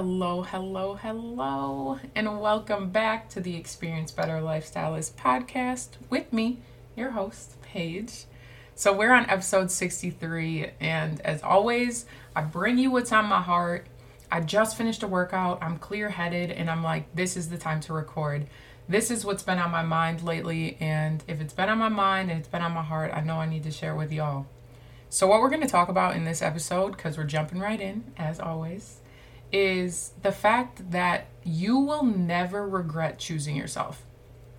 Hello, hello, hello, and welcome back to the Experience Better Lifestylist podcast with me, your host, Paige. So, we're on episode 63, and as always, I bring you what's on my heart. I just finished a workout, I'm clear headed, and I'm like, this is the time to record. This is what's been on my mind lately, and if it's been on my mind and it's been on my heart, I know I need to share with y'all. So, what we're going to talk about in this episode, because we're jumping right in, as always, is the fact that you will never regret choosing yourself.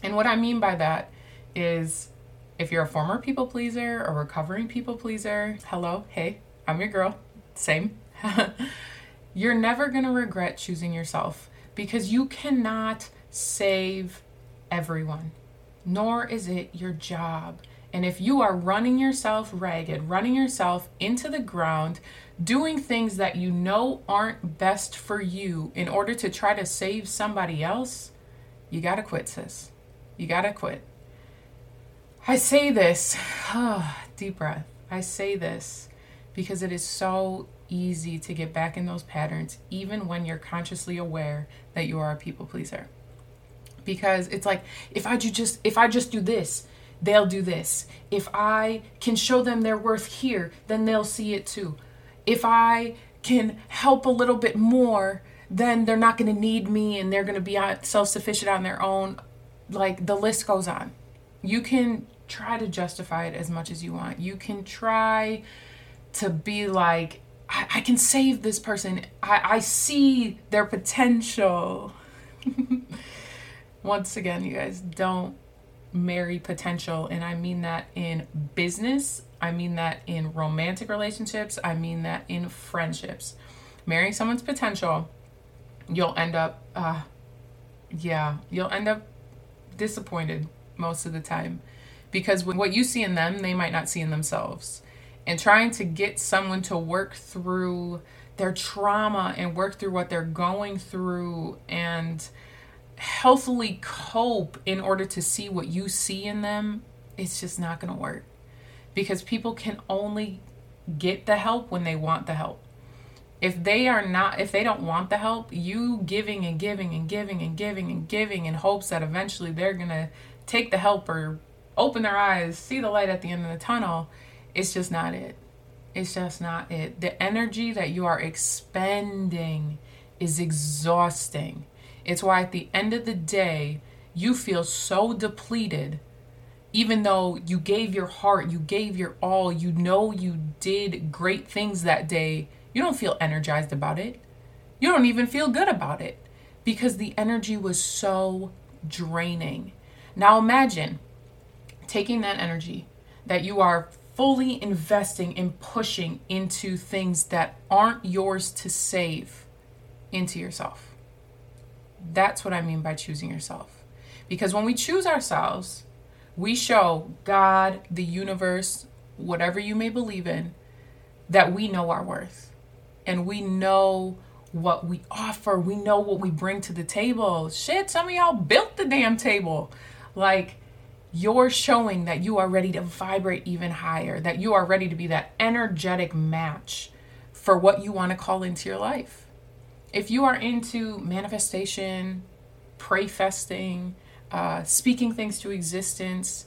And what I mean by that is if you're a former people pleaser or recovering people pleaser, hello, hey, I'm your girl, same. you're never going to regret choosing yourself because you cannot save everyone, nor is it your job and if you are running yourself ragged, running yourself into the ground, doing things that you know aren't best for you in order to try to save somebody else, you gotta quit, sis. You gotta quit. I say this, ah, deep breath. I say this because it is so easy to get back in those patterns, even when you're consciously aware that you are a people pleaser. Because it's like, if I do just, if I just do this, they'll do this. If I can show them their worth here, then they'll see it too. If I can help a little bit more, then they're not going to need me and they're going to be self sufficient on their own. Like the list goes on. You can try to justify it as much as you want. You can try to be like, I, I can save this person. I, I see their potential. Once again, you guys, don't marry potential. And I mean that in business, I mean that in romantic relationships, I mean that in friendships. Marrying someone's potential, you'll end up, uh, yeah, you'll end up disappointed most of the time because what you see in them, they might not see in themselves. And trying to get someone to work through their trauma and work through what they're going through and healthily cope in order to see what you see in them, it's just not going to work. Because people can only get the help when they want the help. If they are not, if they don't want the help, you giving and giving and giving and giving and giving in hopes that eventually they're going to take the help or open their eyes, see the light at the end of the tunnel, it's just not it. It's just not it. The energy that you are expending is exhausting. It's why at the end of the day, you feel so depleted, even though you gave your heart, you gave your all, you know you did great things that day. You don't feel energized about it. You don't even feel good about it because the energy was so draining. Now imagine taking that energy that you are fully investing and pushing into things that aren't yours to save into yourself. That's what I mean by choosing yourself. Because when we choose ourselves, we show God, the universe, whatever you may believe in, that we know our worth and we know what we offer. We know what we bring to the table. Shit, some of y'all built the damn table. Like, you're showing that you are ready to vibrate even higher, that you are ready to be that energetic match for what you want to call into your life if you are into manifestation, pray festing, uh, speaking things to existence,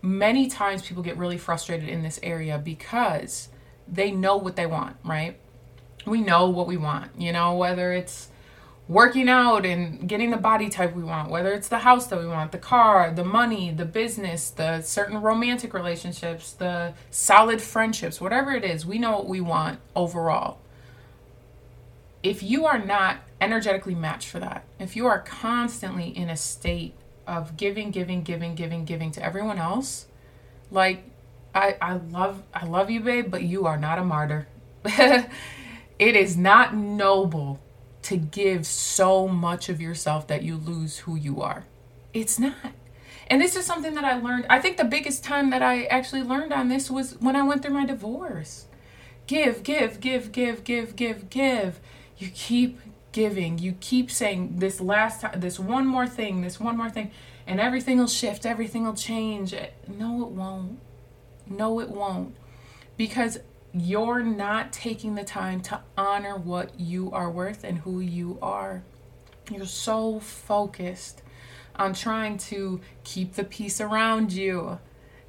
many times people get really frustrated in this area because they know what they want, right? We know what we want, you know, whether it's working out and getting the body type we want, whether it's the house that we want, the car, the money, the business, the certain romantic relationships, the solid friendships, whatever it is, we know what we want overall if you are not energetically matched for that, if you are constantly in a state of giving, giving, giving, giving, giving to everyone else, like I, I love I love you, babe, but you are not a martyr. it is not noble to give so much of yourself that you lose who you are. It's not. And this is something that I learned. I think the biggest time that I actually learned on this was when I went through my divorce. Give, give, give, give, give, give, give you keep giving you keep saying this last time this one more thing this one more thing and everything will shift everything will change no it won't no it won't because you're not taking the time to honor what you are worth and who you are. You're so focused on trying to keep the peace around you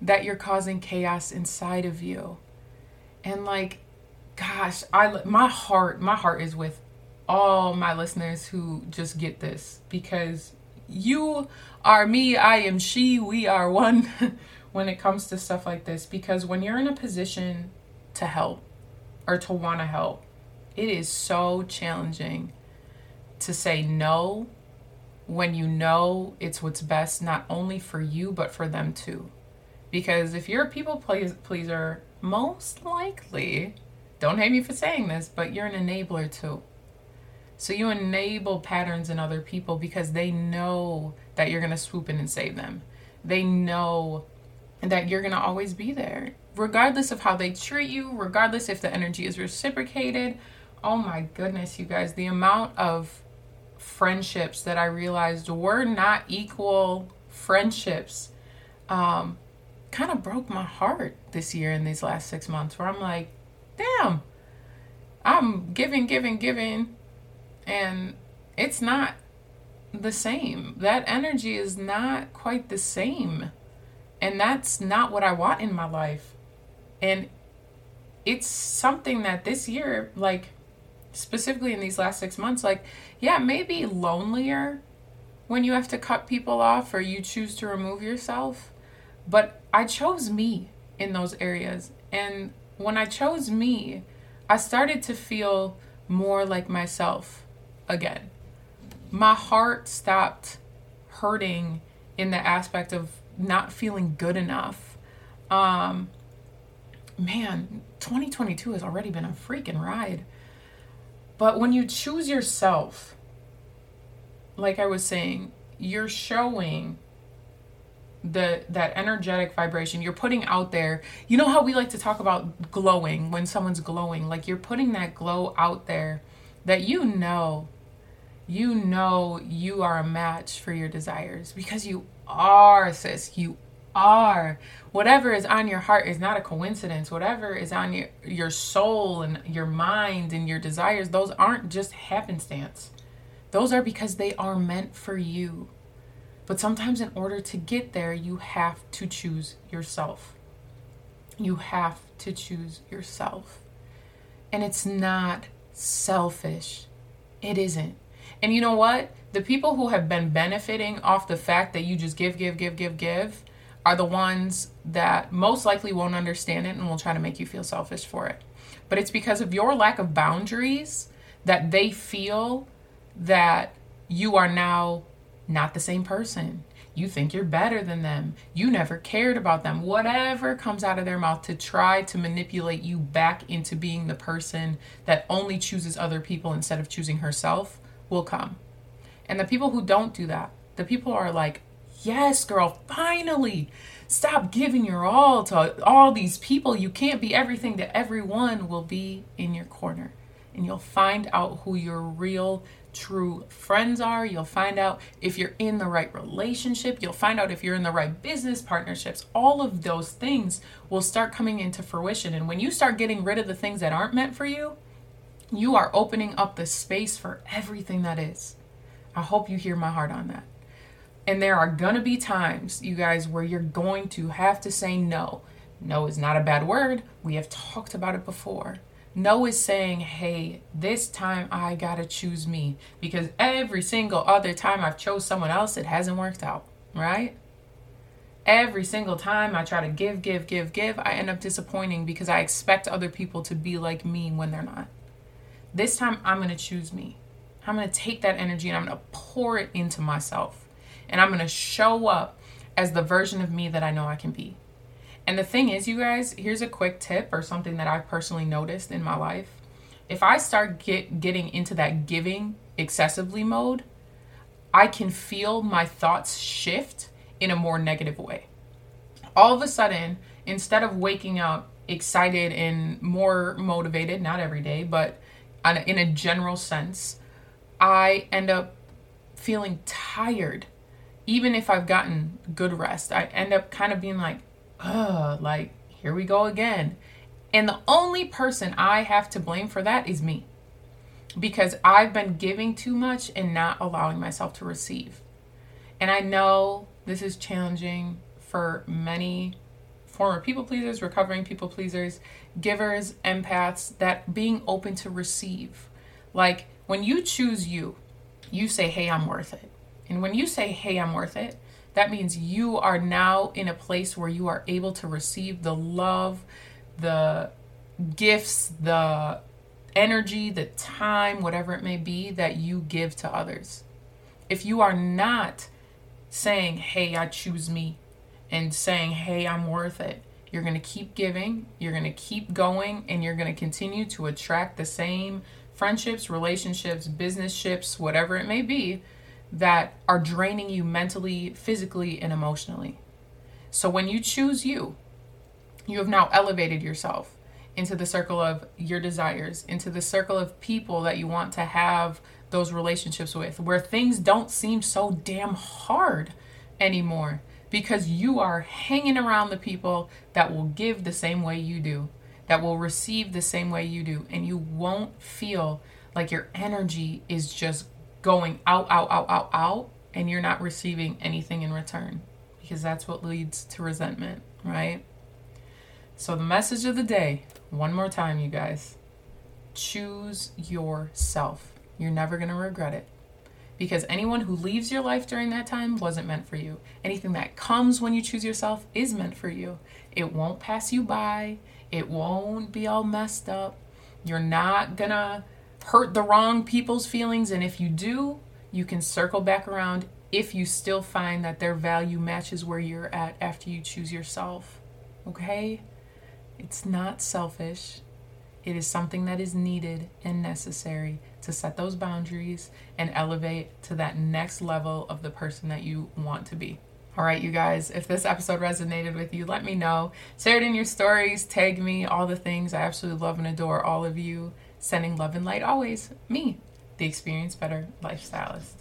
that you're causing chaos inside of you. And like gosh, I my heart my heart is with all my listeners who just get this because you are me, I am she, we are one when it comes to stuff like this because when you're in a position to help or to want to help, it is so challenging to say no when you know it's what's best not only for you but for them too. Because if you're a people pleaser, most likely, don't hate me for saying this, but you're an enabler too. So you enable patterns in other people because they know that you're going to swoop in and save them. They know that you're going to always be there, regardless of how they treat you, regardless if the energy is reciprocated. Oh my goodness, you guys, the amount of friendships that I realized were not equal friendships um, kind of broke my heart this year in these last six months, where I'm like, damn, I'm giving, giving, giving, and it's not the same. That energy is not quite the same. And that's not what I want in my life. And it's something that this year, like specifically in these last six months, like, yeah, maybe lonelier when you have to cut people off or you choose to remove yourself. But I chose me in those areas. And when I chose me, I started to feel more like myself again. My heart stopped hurting in the aspect of not feeling good enough. Um, man, 2022 has already been a freaking ride. But when you choose yourself, like I was saying, you're showing the that energetic vibration you're putting out there. You know how we like to talk about glowing when someone's glowing, like you're putting that glow out there that you know you know you are a match for your desires because you are, sis. You are. Whatever is on your heart is not a coincidence. Whatever is on your, your soul and your mind and your desires, those aren't just happenstance. Those are because they are meant for you. But sometimes, in order to get there, you have to choose yourself. You have to choose yourself. And it's not selfish. It isn't. And you know what? The people who have been benefiting off the fact that you just give, give, give, give, give are the ones that most likely won't understand it and will try to make you feel selfish for it. But it's because of your lack of boundaries that they feel that you are now not the same person. You think you're better than them. You never cared about them. Whatever comes out of their mouth to try to manipulate you back into being the person that only chooses other people instead of choosing herself will come. And the people who don't do that, the people are like, yes, girl, finally. Stop giving your all to all these people. You can't be everything to everyone, will be in your corner. And you'll find out who your real, true friends are. You'll find out if you're in the right relationship. You'll find out if you're in the right business partnerships. All of those things will start coming into fruition. And when you start getting rid of the things that aren't meant for you, you are opening up the space for everything that is. I hope you hear my heart on that. And there are going to be times, you guys, where you're going to have to say no. No is not a bad word. We have talked about it before. No is saying, hey, this time I got to choose me because every single other time I've chose someone else, it hasn't worked out, right? Every single time I try to give, give, give, give, I end up disappointing because I expect other people to be like me when they're not. This time I'm to choose me. I'm to take that energy and I'm to pour it into myself. And I'm to show up as the version of me that I know I can be. And the thing is, you guys, here's a quick tip or something that I've personally noticed in my life. If I start get, getting into that giving excessively mode, I can feel my thoughts shift in a more negative way. All of a sudden, instead of waking up excited and more motivated, not every day, but in a general sense, I end up feeling tired. Even if I've gotten good rest, I end up kind of being like, like, here we go again. And the only person I have to blame for that is me. Because I've been giving too much and not allowing myself to receive. And I know this is challenging for many former people pleasers, recovering people pleasers, givers, empaths, that being open to receive. Like when you choose you, you say, hey, I'm worth it. And when you say, hey, I'm worth it, that means you are now in a place where you are able to receive the love, the gifts, the energy, the time, whatever it may be that you give to others. If you are not saying, hey, I choose me, and saying, hey, I'm worth it, you're going to keep giving, you're going to keep going, and you're going to continue to attract the same friendships, relationships, business ships, whatever it may be, that are draining you mentally, physically, and emotionally. So when you choose you, you have now elevated yourself into the circle of your desires, into the circle of people that you want to have those relationships with, where things don't seem so damn hard anymore because you are hanging around the people that will give the same way you do, that will receive the same way you do, and you won't feel like your energy is just going out, out, out, out, out, and you're not receiving anything in return because that's what leads to resentment, right? So, the message of the day, one more time, you guys choose yourself. You're never going to regret it because anyone who leaves your life during that time wasn't meant for you. Anything that comes when you choose yourself is meant for you. It won't pass you by, it won't be all messed up. You're not gonna hurt the wrong people's feelings, and if you do, you can circle back around if you still find that their value matches where you're at after you choose yourself. Okay? It's not selfish. It is something that is needed and necessary to set those boundaries and elevate to that next level of the person that you want to be. All right, you guys, if this episode resonated with you, let me know. Share it in your stories, tag me, all the things. I absolutely love and adore all of you. Sending love and light always. Me, the Experience Better Lifestylist.